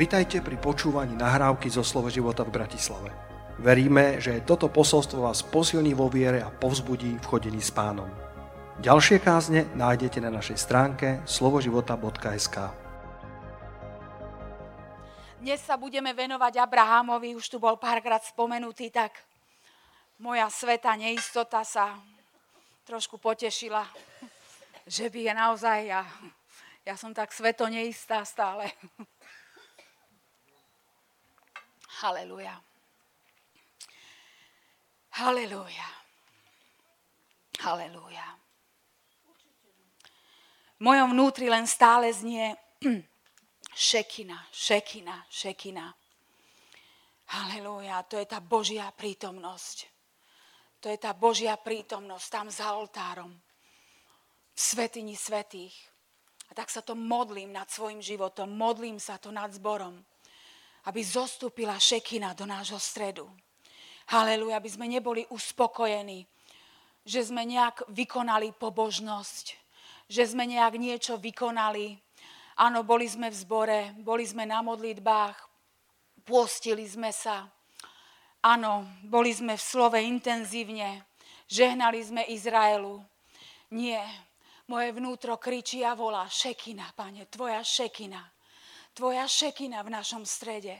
Vitajte pri počúvaní nahrávky zo Slovo života v Bratislave. Veríme, že toto posolstvo vás posilní vo viere a povzbudí v chodení s pánom. Ďalšie kázne nájdete na našej stránke slovoživota.sk Dnes sa budeme venovať Abrahamovi, už tu bol párkrát spomenutý, tak moja sveta neistota sa trošku potešila, že by je naozaj ja, ja som tak sveto neistá stále. Haleluja. Haleluja. Haleluja. V mojom vnútri len stále znie šekina, šekina, šekina. Haleluja, to je tá Božia prítomnosť. To je tá Božia prítomnosť tam za oltárom. V svetini svetých. A tak sa to modlím nad svojim životom, modlím sa to nad zborom aby zostúpila šekina do nášho stredu. Haleluja, aby sme neboli uspokojení, že sme nejak vykonali pobožnosť, že sme nejak niečo vykonali. Áno, boli sme v zbore, boli sme na modlitbách, pôstili sme sa. Áno, boli sme v slove intenzívne, žehnali sme Izraelu. Nie, moje vnútro kričí a volá, šekina, pane, tvoja šekina tvoja šekina v našom strede.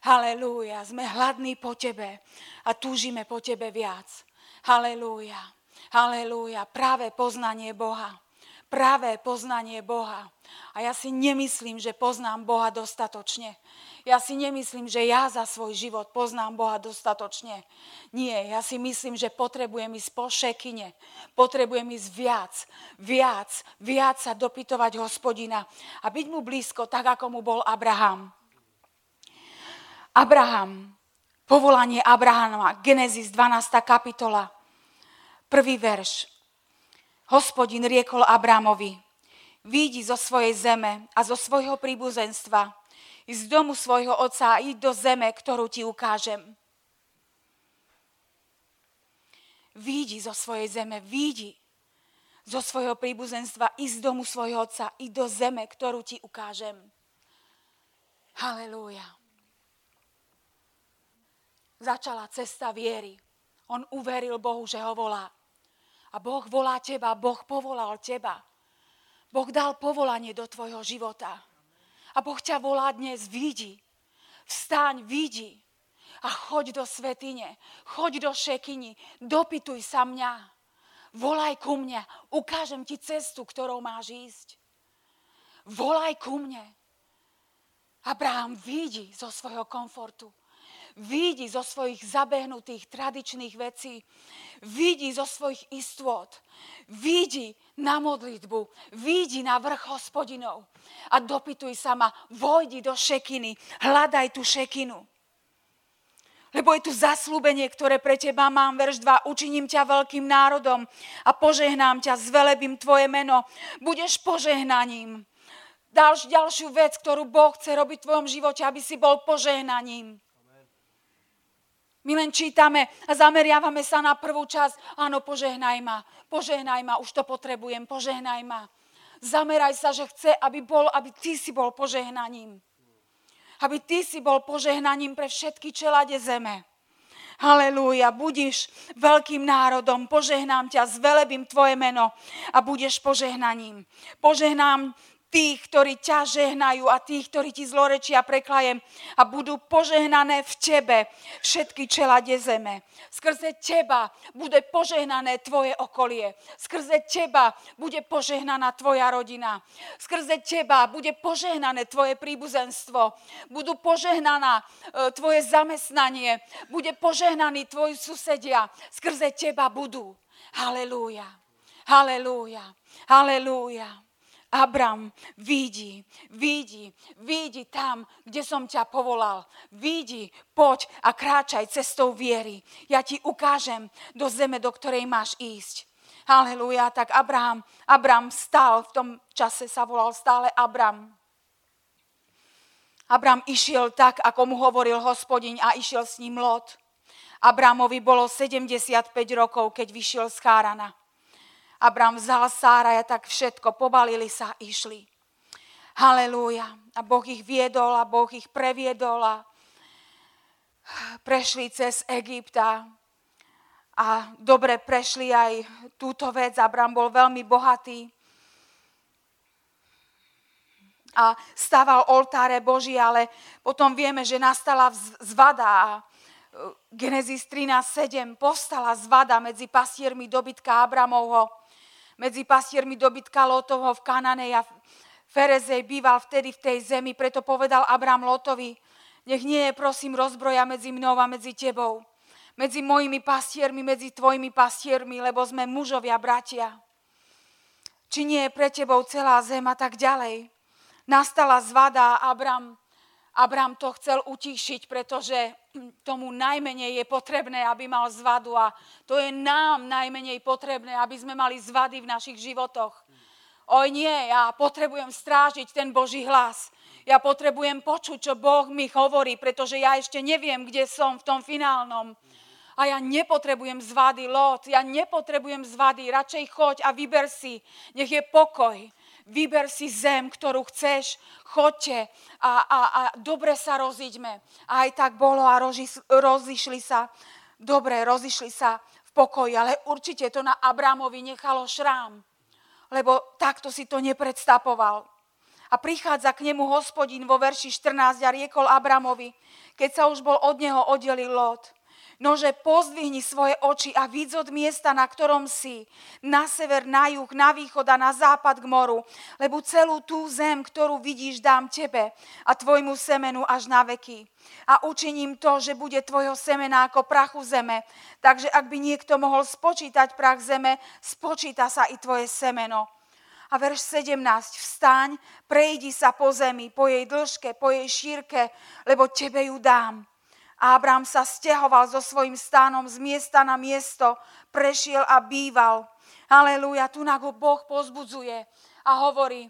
Halelúja, sme hladní po tebe a túžime po tebe viac. Halelúja, halelúja, práve poznanie Boha. Práve poznanie Boha. A ja si nemyslím, že poznám Boha dostatočne. Ja si nemyslím, že ja za svoj život poznám Boha dostatočne. Nie, ja si myslím, že potrebujem ísť po šekine. Potrebujem ísť viac, viac, viac sa dopytovať hospodina a byť mu blízko, tak ako mu bol Abraham. Abraham, povolanie Abrahama, Genesis 12. kapitola, prvý verš. Hospodin riekol Abrahamovi, výjdi zo svojej zeme a zo svojho príbuzenstva z domu svojho otca a íď do zeme, ktorú ti ukážem. Výjdi zo svojej zeme, výjdi zo svojho príbuzenstva, i z domu svojho otca, i do zeme, ktorú ti ukážem. Halelúja. Začala cesta viery. On uveril Bohu, že ho volá. A Boh volá teba, Boh povolal teba. Boh dal povolanie do tvojho života. A Boh ťa volá dnes, vidí. Vstaň, vidí. A choď do svetine, choď do šekini, dopytuj sa mňa. Volaj ku mne, ukážem ti cestu, ktorou máš ísť. Volaj ku mne. Abraham vidí zo svojho komfortu. Vidí zo svojich zabehnutých tradičných vecí. Vidí zo svojich istôt. Vidí na modlitbu. Vidí na vrch hospodinov. A dopytuj sa ma, vojdi do šekiny. Hľadaj tú šekinu. Lebo je tu zaslúbenie, ktoré pre teba mám, verš 2. Učiním ťa veľkým národom a požehnám ťa, zvelebím tvoje meno. Budeš požehnaním. Ďalš, ďalšiu vec, ktorú Boh chce robiť v tvojom živote, aby si bol požehnaním. My len čítame a zameriavame sa na prvú časť. Áno, požehnaj ma, požehnaj ma, už to potrebujem, požehnaj ma. Zameraj sa, že chce, aby, bol, aby ty si bol požehnaním. Aby ty si bol požehnaním pre všetky čelade zeme. Halelúja, budíš veľkým národom, požehnám ťa, zvelebím tvoje meno a budeš požehnaním. Požehnám tých, ktorí ťa žehnajú a tých, ktorí ti zlorečia preklajem a budú požehnané v tebe všetky čelade zeme. Skrze teba bude požehnané tvoje okolie. Skrze teba bude požehnaná tvoja rodina. Skrze teba bude požehnané tvoje príbuzenstvo. Budú požehnaná e, tvoje zamestnanie. Bude požehnaný tvoj susedia. Skrze teba budú. Halelúja. Halelúja. Halelúja. Abram, vidí, vidí, vidí tam, kde som ťa povolal. Vidí, poď a kráčaj cestou viery. Ja ti ukážem do zeme, do ktorej máš ísť. Halleluja, tak Abraham, Abram stal, v tom čase sa volal stále Abram. Abram išiel tak, ako mu hovoril hospodin a išiel s ním Lot. Abramovi bolo 75 rokov, keď vyšiel z Chárana. Abram vzal Sára a tak všetko, pobalili sa, išli. Halelúja. A Boh ich viedol a Boh ich previedol a prešli cez Egypta a dobre prešli aj túto vec. Abram bol veľmi bohatý a stával oltáre Boží, ale potom vieme, že nastala zvada a e, Genesis 13.7 postala zvada medzi pasiermi dobytka Abramovho, medzi pasiermi dobytka Lotovho v Kananej a Ferezej býval vtedy v tej zemi, preto povedal Abram Lotovi, nech nie je prosím rozbroja medzi mnou a medzi tebou, medzi mojimi pastiermi, medzi tvojimi pastiermi, lebo sme mužovia, bratia. Či nie je pre tebou celá zem a tak ďalej. Nastala zvada a Abram, Abram to chcel utíšiť, pretože tomu najmenej je potrebné, aby mal zvadu a to je nám najmenej potrebné, aby sme mali zvady v našich životoch. Oj nie, ja potrebujem strážiť ten Boží hlas. Ja potrebujem počuť, čo Boh mi hovorí, pretože ja ešte neviem, kde som v tom finálnom. A ja nepotrebujem zvady, Lot, ja nepotrebujem zvady, radšej choď a vyber si, nech je pokoj. Vyber si zem, ktorú chceš, choďte a, a, a dobre sa roziďme. A aj tak bolo a rozišli sa, dobre, rozišli sa v pokoji, ale určite to na Abramovi nechalo šrám, lebo takto si to nepredstapoval. A prichádza k nemu hospodin vo verši 14 a riekol Abramovi, keď sa už bol od neho oddelil Lot. Nože pozdvihni svoje oči a vidz od miesta, na ktorom si, na sever, na juh, na východ a na západ k moru, lebo celú tú zem, ktorú vidíš, dám tebe a tvojmu semenu až na veky. A učiním to, že bude tvojho semena ako prachu zeme. Takže ak by niekto mohol spočítať prach zeme, spočíta sa i tvoje semeno a verš 17. Vstaň, prejdi sa po zemi, po jej dĺžke, po jej šírke, lebo tebe ju dám. A sa stiahoval so svojím stánom z miesta na miesto, prešiel a býval. Aleluja, tu na ho Boh pozbudzuje a hovorí,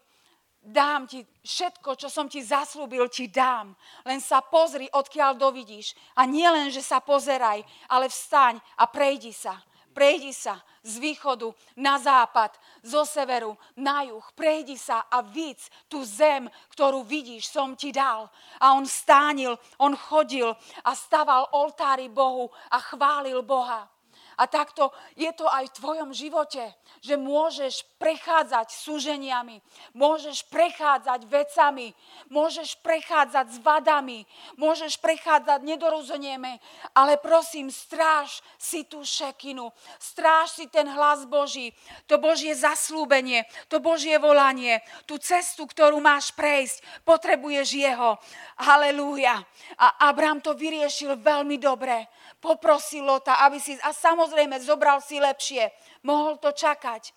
dám ti všetko, čo som ti zaslúbil, ti dám. Len sa pozri, odkiaľ dovidíš. A nie len, že sa pozeraj, ale vstaň a prejdi sa. Prejdi sa z východu na západ, zo severu na juh. Prejdi sa a víc tú zem, ktorú vidíš, som ti dal. A on stánil, on chodil a staval oltári Bohu a chválil Boha. A takto je to aj v tvojom živote, že môžeš prechádzať súženiami, môžeš prechádzať vecami, môžeš prechádzať s vadami, môžeš prechádzať nedorozumenieme, ale prosím, stráž si tú šekinu, stráž si ten hlas Boží, to Božie zaslúbenie, to Božie volanie, tú cestu, ktorú máš prejsť, potrebuješ jeho. Halelúja. A Abraham to vyriešil veľmi dobre poprosil Lota, aby si, a samozrejme zobral si lepšie, mohol to čakať.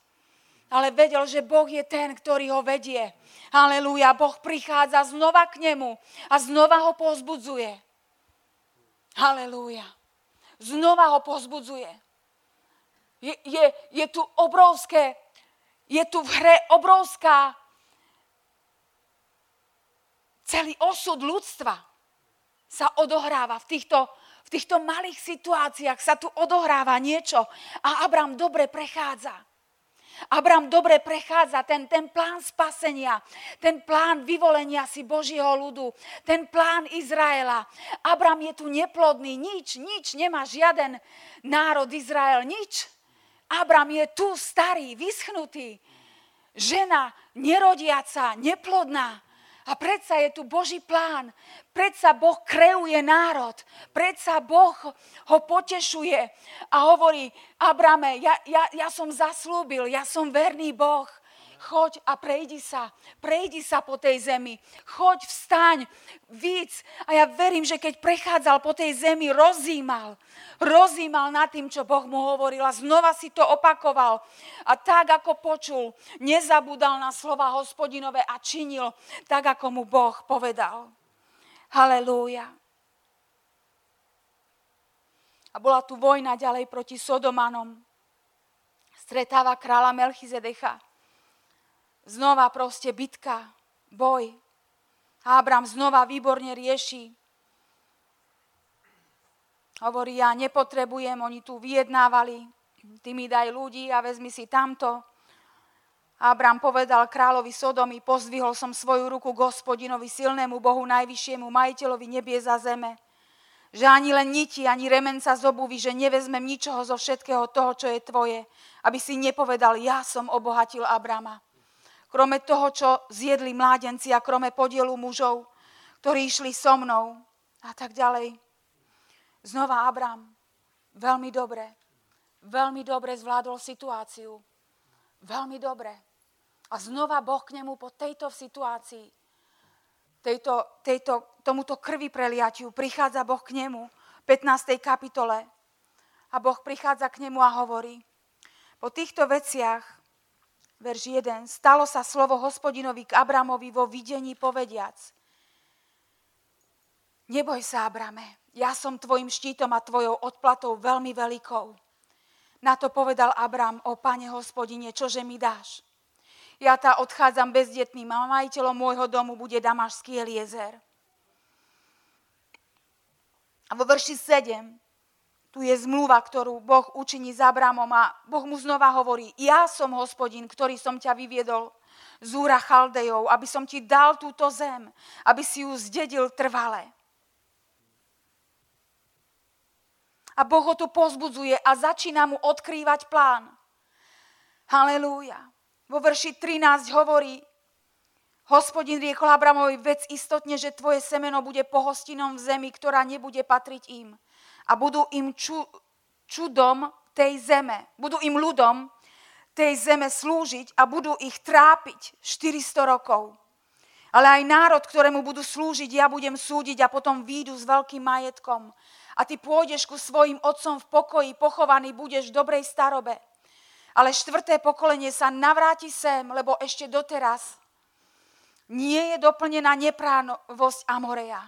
Ale vedel, že Boh je ten, ktorý ho vedie. Halelúja, Boh prichádza znova k nemu a znova ho pozbudzuje. Halelúja. Znova ho pozbudzuje. Je, je, je tu obrovské, je tu v hre obrovská celý osud ľudstva sa odohráva v týchto týchto malých situáciách sa tu odohráva niečo a Abram dobre prechádza. Abram dobre prechádza ten, ten plán spasenia, ten plán vyvolenia si Božieho ľudu, ten plán Izraela. Abram je tu neplodný, nič, nič, nemá žiaden národ Izrael, nič. Abram je tu starý, vyschnutý. Žena nerodiaca, neplodná. A predsa je tu Boží plán. Predsa Boh kreuje národ. Predsa Boh ho potešuje a hovorí, Abrame, ja, ja, ja som zaslúbil, ja som verný Boh choď a prejdi sa, prejdi sa po tej zemi, choď, vstaň, víc. A ja verím, že keď prechádzal po tej zemi, rozímal, rozímal nad tým, čo Boh mu hovoril a znova si to opakoval. A tak, ako počul, nezabudal na slova hospodinové a činil tak, ako mu Boh povedal. Halelúja. A bola tu vojna ďalej proti Sodomanom. Stretáva kráľa Melchizedecha. Znova proste bitka, boj. Abram znova výborne rieši. Hovorí, ja nepotrebujem, oni tu vyjednávali, ty mi daj ľudí a vezmi si tamto. Abram povedal kráľovi Sodomy, pozdvihol som svoju ruku gospodinovi, silnému Bohu, najvyššiemu, majiteľovi nebie za zeme. Že ani len niti, ani remenca z obuvy, že nevezmem ničoho zo všetkého toho, čo je tvoje, aby si nepovedal, ja som obohatil Abrama. Krome toho, čo zjedli mládenci a krome podielu mužov, ktorí išli so mnou a tak ďalej. Znova Abram veľmi dobre, veľmi dobre zvládol situáciu. Veľmi dobre. A znova Boh k nemu po tejto situácii, tejto, tejto, tomuto krvi preliatiu, prichádza Boh k nemu v 15. kapitole. A Boh prichádza k nemu a hovorí, po týchto veciach, verš 1, stalo sa slovo hospodinovi k Abramovi vo videní povediac. Neboj sa, Abrame, ja som tvojim štítom a tvojou odplatou veľmi veľkou. Na to povedal Abram, o pane hospodine, čože mi dáš? Ja tá odchádzam bezdetným a majiteľom môjho domu bude Damašský Eliezer. A vo verši 7 tu je zmluva, ktorú Boh učiní s Abramom a Boh mu znova hovorí, ja som hospodin, ktorý som ťa vyviedol z Úra Chaldejov, aby som ti dal túto zem, aby si ju zdedil trvale. A Boh ho tu pozbudzuje a začína mu odkrývať plán. Halelúja. Vo verši 13 hovorí, hospodin riekol Abramovi, vec istotne, že tvoje semeno bude pohostinom v zemi, ktorá nebude patriť im. A budú im ču, čudom tej zeme, budú im ľudom tej zeme slúžiť a budú ich trápiť 400 rokov. Ale aj národ, ktorému budú slúžiť, ja budem súdiť a potom výjdu s veľkým majetkom. A ty pôjdeš ku svojim otcom v pokoji, pochovaný budeš v dobrej starobe. Ale štvrté pokolenie sa navráti sem, lebo ešte doteraz nie je doplnená nepránovosť Amoreja.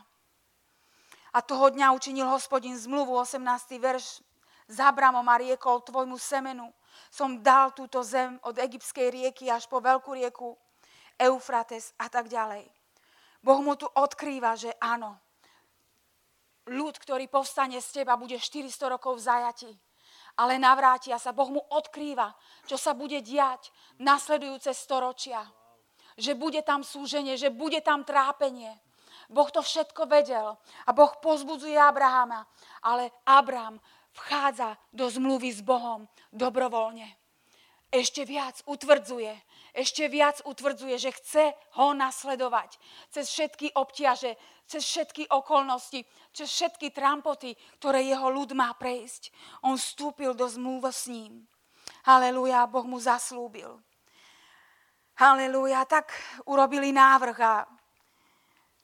A toho dňa učinil hospodin zmluvu, 18. verš, s Abramom a riekol tvojmu semenu. Som dal túto zem od egyptskej rieky až po veľkú rieku Eufrates a tak ďalej. Boh mu tu odkrýva, že áno, ľud, ktorý povstane z teba, bude 400 rokov v zajati ale navrátia sa. Boh mu odkrýva, čo sa bude diať nasledujúce storočia. Že bude tam súženie, že bude tam trápenie. Boh to všetko vedel a Boh pozbudzuje Abrahama, ale Abraham vchádza do zmluvy s Bohom dobrovoľne. Ešte viac utvrdzuje, ešte viac utvrdzuje, že chce ho nasledovať cez všetky obťaže, cez všetky okolnosti, cez všetky trampoty, ktoré jeho ľud má prejsť. On vstúpil do zmluv s ním. Halelúja, Boh mu zaslúbil. Halelúja, tak urobili návrh a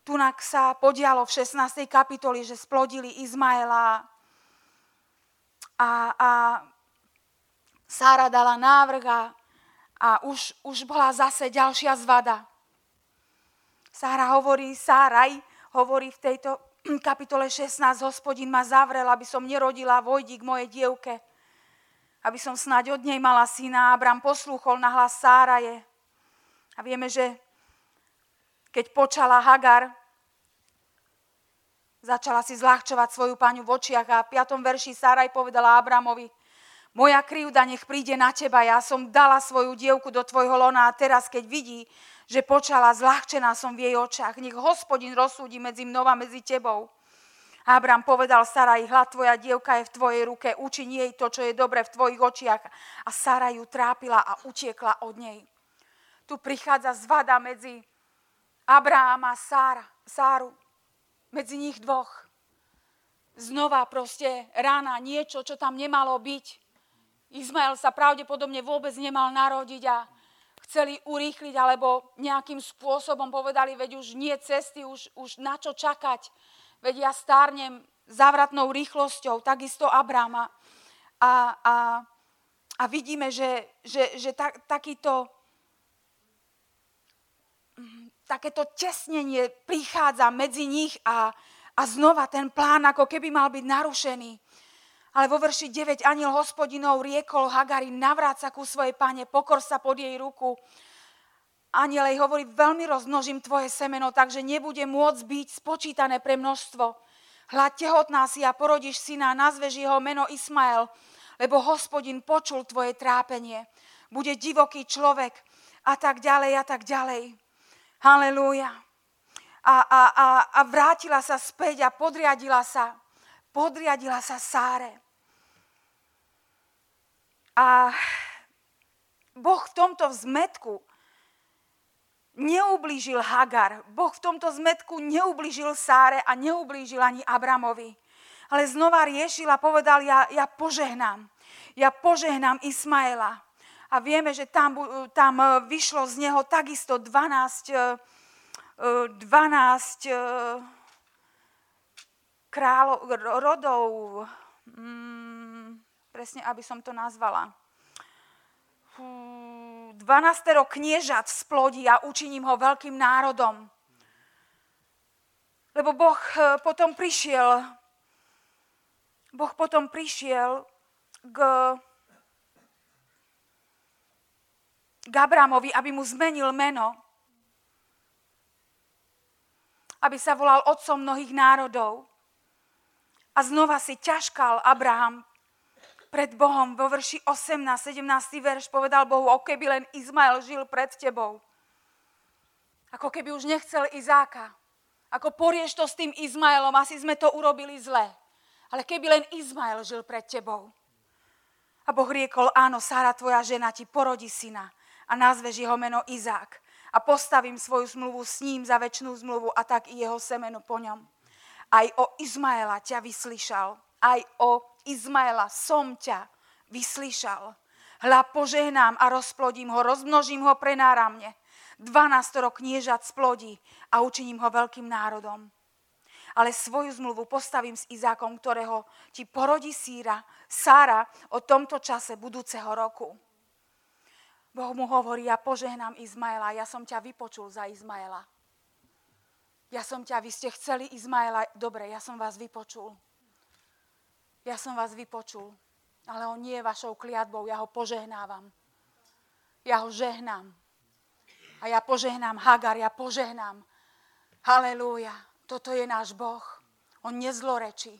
tunak sa podialo v 16. kapitoli, že splodili Izmaela a, a Sára dala návrh a a už, už bola zase ďalšia zvada. Sára hovorí, Sáraj hovorí v tejto kapitole 16, hospodin ma zavrel, aby som nerodila k mojej dievke, aby som snáď od nej mala syna. Abram poslúchol na hlas Sáraje. A vieme, že keď počala Hagar, začala si zľahčovať svoju páňu v očiach a v 5. verši Sáraj povedala Abramovi, moja krivda nech príde na teba, ja som dala svoju dievku do tvojho lona a teraz, keď vidí, že počala, zľahčená som v jej očách. Nech hospodin rozsúdi medzi mnou a medzi tebou. Abram povedal Saraj, hľad tvoja dievka je v tvojej ruke, učin jej to, čo je dobre v tvojich očiach. A Sara ju trápila a utiekla od nej. Tu prichádza zvada medzi Abraham a Sára, Sáru, medzi nich dvoch. Znova proste rána, niečo, čo tam nemalo byť. Izmael sa pravdepodobne vôbec nemal narodiť a chceli urýchliť alebo nejakým spôsobom povedali, veď už nie cesty, už, už na čo čakať. Veď ja stárnem závratnou rýchlosťou, takisto Abrama. A, a, a vidíme, že, že, že ta, takýto, takéto tesnenie prichádza medzi nich a, a znova ten plán ako keby mal byť narušený. Ale vo verši 9 aniel hospodinov riekol Hagari, navráť sa ku svojej pane, pokor sa pod jej ruku. Aniel jej hovorí, veľmi rozmnožím tvoje semeno, takže nebude môcť byť spočítané pre množstvo. Hľad tehotná si a porodíš syna nazveš jeho meno Ismael, lebo hospodin počul tvoje trápenie. Bude divoký človek a tak ďalej a tak ďalej. Halelúja. A, a, a, a vrátila sa späť a podriadila sa. Podriadila sa Sáre. A Boh v tomto vzmetku neublížil Hagar. Boh v tomto zmetku neublížil Sáre a neublížil ani Abramovi. Ale znova riešil a povedal, ja, ja požehnám. Ja požehnám Ismaela. A vieme, že tam, tam e, vyšlo z neho takisto 12, 12 e, e, kráľov, rodov, mm, presne aby som to nazvala. 12 kniežat splodí a učiním ho veľkým národom. Lebo Boh potom prišiel, Boh potom prišiel k, k Abramovi, aby mu zmenil meno. Aby sa volal otcom mnohých národov. A znova si ťažkal Abraham pred Bohom. Vo verši 18, 17 verš povedal Bohu, o keby len Izmael žil pred tebou. Ako keby už nechcel Izáka. Ako porieš to s tým Izmaelom, asi sme to urobili zle. Ale keby len Izmael žil pred tebou. A Boh riekol, áno, Sára, tvoja žena ti porodí syna a nazveš jeho meno Izák. A postavím svoju zmluvu s ním za väčšnú zmluvu a tak i jeho semeno po ňom. Aj o Izmaela ťa vyslyšal, aj o Izmaela som ťa vyslyšal. Hľa požehnám a rozplodím ho, rozmnožím ho pre náramne. 12 kniežat splodí a učiním ho veľkým národom. Ale svoju zmluvu postavím s Izákom, ktorého ti porodí síra, Sára o tomto čase budúceho roku. Boh mu hovorí, ja požehnám Izmaela, ja som ťa vypočul za Izmaela. Ja som ťa, vy ste chceli Izmaela, dobre, ja som vás vypočul ja som vás vypočul, ale on nie je vašou kliatbou, ja ho požehnávam. Ja ho žehnám. A ja požehnám Hagar, ja požehnám. Halelúja, toto je náš Boh. On nezlorečí.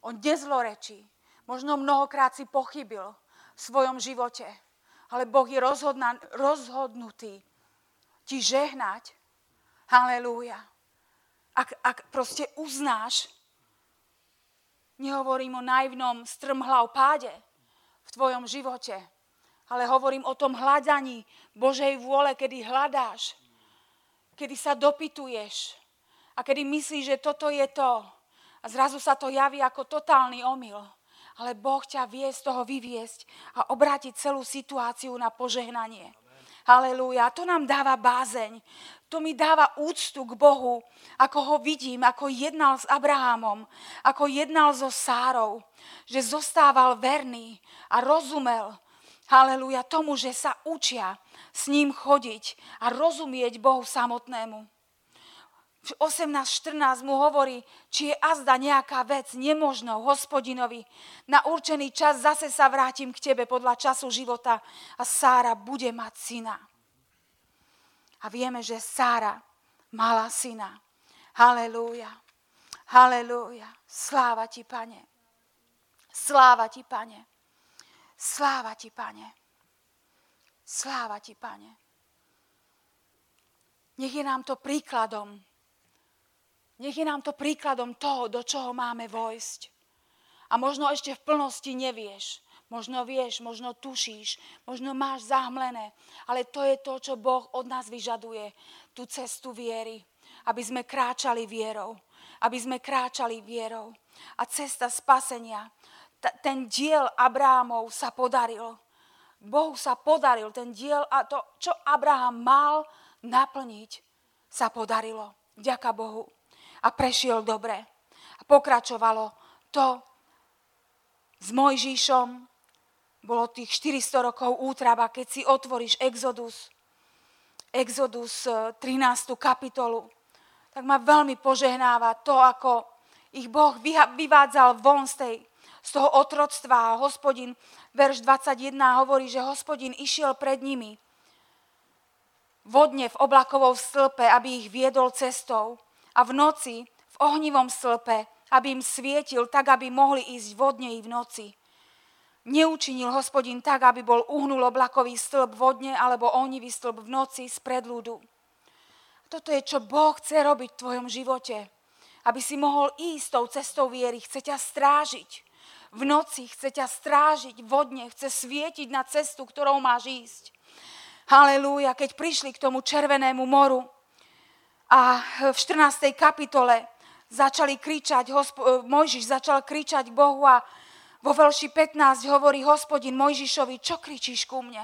On nezlorečí. Možno mnohokrát si pochybil v svojom živote, ale Boh je rozhodná, rozhodnutý ti žehnať. Halelúja. Ak, ak proste uznáš, Nehovorím o naivnom strmhlav páde v tvojom živote, ale hovorím o tom hľadaní Božej vôle, kedy hľadáš, kedy sa dopytuješ a kedy myslíš, že toto je to. A zrazu sa to javí ako totálny omyl. Ale Boh ťa vie z toho vyviesť a obrátiť celú situáciu na požehnanie. Halelúja. To nám dáva bázeň. To mi dáva úctu k Bohu, ako ho vidím, ako jednal s Abrahamom, ako jednal so Sárou, že zostával verný a rozumel, halleluja, tomu, že sa učia s ním chodiť a rozumieť Bohu samotnému. 18.14 mu hovorí, či je azda nejaká vec nemožnou hospodinovi. Na určený čas zase sa vrátim k tebe podľa času života a Sára bude mať syna. A vieme, že Sára mala syna. Halelúja. Halelúja. Sláva ti, pane. Sláva ti, pane. Sláva ti, pane. Sláva ti, pane. Nech je nám to príkladom. Nech je nám to príkladom toho, do čoho máme vojsť. A možno ešte v plnosti nevieš. Možno vieš, možno tušíš, možno máš zahmlené, ale to je to, čo Boh od nás vyžaduje, tú cestu viery, aby sme kráčali vierou, aby sme kráčali vierou. A cesta spasenia, t- ten diel Abrámov sa podaril. Bohu sa podaril ten diel a to, čo Abraham mal naplniť, sa podarilo. Ďaká Bohu. A prešiel dobre. A pokračovalo to s Mojžišom, bolo tých 400 rokov útraba, keď si otvoríš Exodus, Exodus 13. E, kapitolu, tak ma veľmi požehnáva to, ako ich Boh vyvádzal von z, tej, z toho otroctva. A hospodin, verš 21 hovorí, že hospodin išiel pred nimi vodne v oblakovom stĺpe, aby ich viedol cestou a v noci v ohnivom stĺpe, aby im svietil, tak aby mohli ísť vodne i v noci. Neučinil hospodin tak, aby bol uhnul oblakový stĺp vodne alebo ohnivý stĺp v noci z predľudu. Toto je, čo Boh chce robiť v tvojom živote. Aby si mohol ísť tou cestou viery. Chce ťa strážiť. V noci chce ťa strážiť vodne. Chce svietiť na cestu, ktorou máš ísť. Halelúja, keď prišli k tomu červenému moru a v 14. kapitole začali kričať, Mojžiš začal kričať Bohu a vo veľši 15 hovorí hospodin Mojžišovi, čo kričíš ku mne?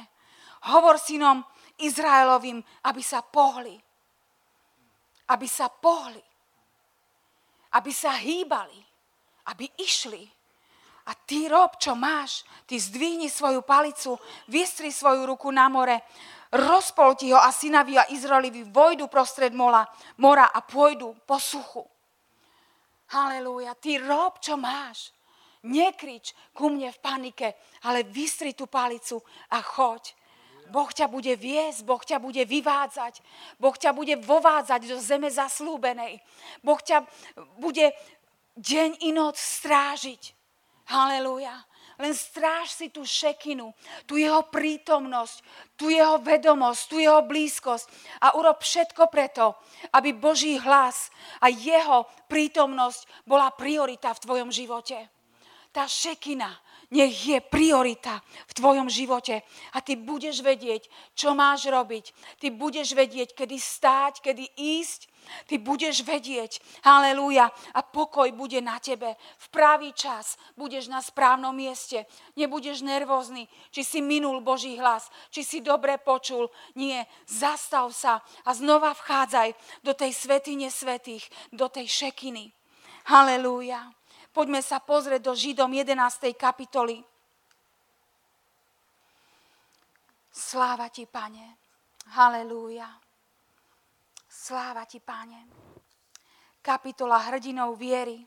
Hovor synom Izraelovým, aby sa pohli. Aby sa pohli. Aby sa hýbali. Aby išli. A ty rob, čo máš. Ty zdvihni svoju palicu, vystri svoju ruku na more, rozpolti ho a synavia Izraelivi vojdu prostred mola, mora a pôjdu po suchu. Halelúja, ty rob, čo máš. Nekrič ku mne v panike, ale vystri tú palicu a choď. Boh ťa bude viesť, Boh ťa bude vyvádzať, Boh ťa bude vovádzať do zeme zaslúbenej. Boh ťa bude deň i noc strážiť. Halelúja. Len stráž si tú šekinu, tú jeho prítomnosť, tú jeho vedomosť, tú jeho blízkosť a urob všetko preto, aby Boží hlas a jeho prítomnosť bola priorita v tvojom živote. Tá šekina nech je priorita v tvojom živote a ty budeš vedieť, čo máš robiť. Ty budeš vedieť, kedy stáť, kedy ísť. Ty budeš vedieť, halleluja, a pokoj bude na tebe. V pravý čas budeš na správnom mieste. Nebudeš nervózny, či si minul Boží hlas, či si dobre počul. Nie, zastav sa a znova vchádzaj do tej svetine svetých, do tej šekiny. Halelúja. Poďme sa pozrieť do Židom 11. kapitoly. Sláva ti, pane. Halelúja. Sláva ti, pane. Kapitola hrdinov viery.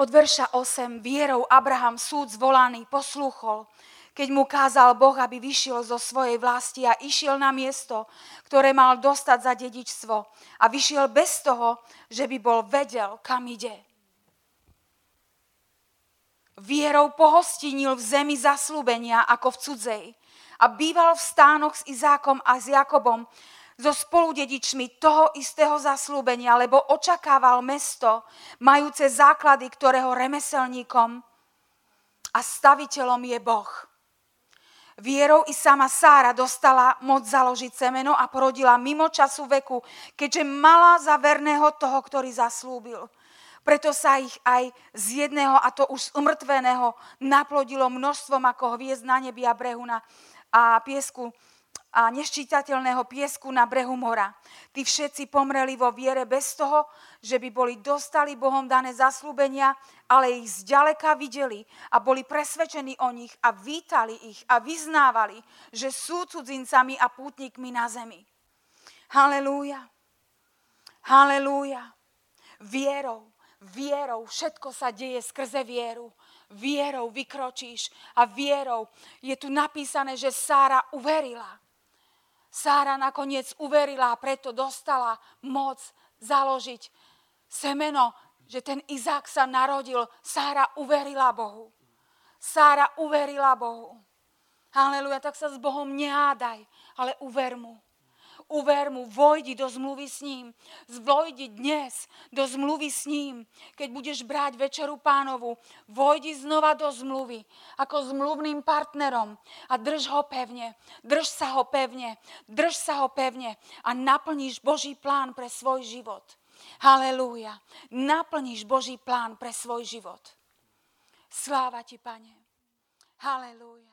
Od verša 8. Vierou Abraham súd zvolaný poslúchol keď mu kázal Boh, aby vyšiel zo svojej vlasti a išiel na miesto, ktoré mal dostať za dedičstvo. A vyšiel bez toho, že by bol vedel, kam ide. Vierou pohostinil v zemi zaslúbenia ako v cudzej a býval v stánoch s Izákom a s Jakobom, so spoludedičmi toho istého zaslúbenia, lebo očakával mesto, majúce základy, ktorého remeselníkom a staviteľom je Boh. Vierou i sama Sára dostala moc založiť semeno a porodila mimo času veku, keďže mala za verného toho, ktorý zaslúbil. Preto sa ich aj z jedného, a to už umrtveného, naplodilo množstvom ako hviezd na nebi a brehu na, a piesku a neščítateľného piesku na brehu mora. Tí všetci pomreli vo viere bez toho, že by boli dostali Bohom dané zaslúbenia, ale ich zďaleka videli a boli presvedčení o nich a vítali ich a vyznávali, že sú cudzincami a pútnikmi na zemi. Halelúja. Halelúja. Vierou, vierou, všetko sa deje skrze vieru. Vierou vykročíš a vierou je tu napísané, že Sára uverila Sára nakoniec uverila a preto dostala moc založiť semeno, že ten Izák sa narodil. Sára uverila Bohu. Sára uverila Bohu. Haleluja, tak sa s Bohom nehádaj, ale uver mu. Uver mu, vojdi do zmluvy s ním. Vojdi dnes do zmluvy s ním. Keď budeš brať večeru pánovu, vojdi znova do zmluvy ako zmluvným partnerom a drž ho pevne. Drž sa ho pevne. Drž sa ho pevne a naplníš Boží plán pre svoj život. Halelúja. Naplníš Boží plán pre svoj život. Sláva ti, Pane. Halelúja.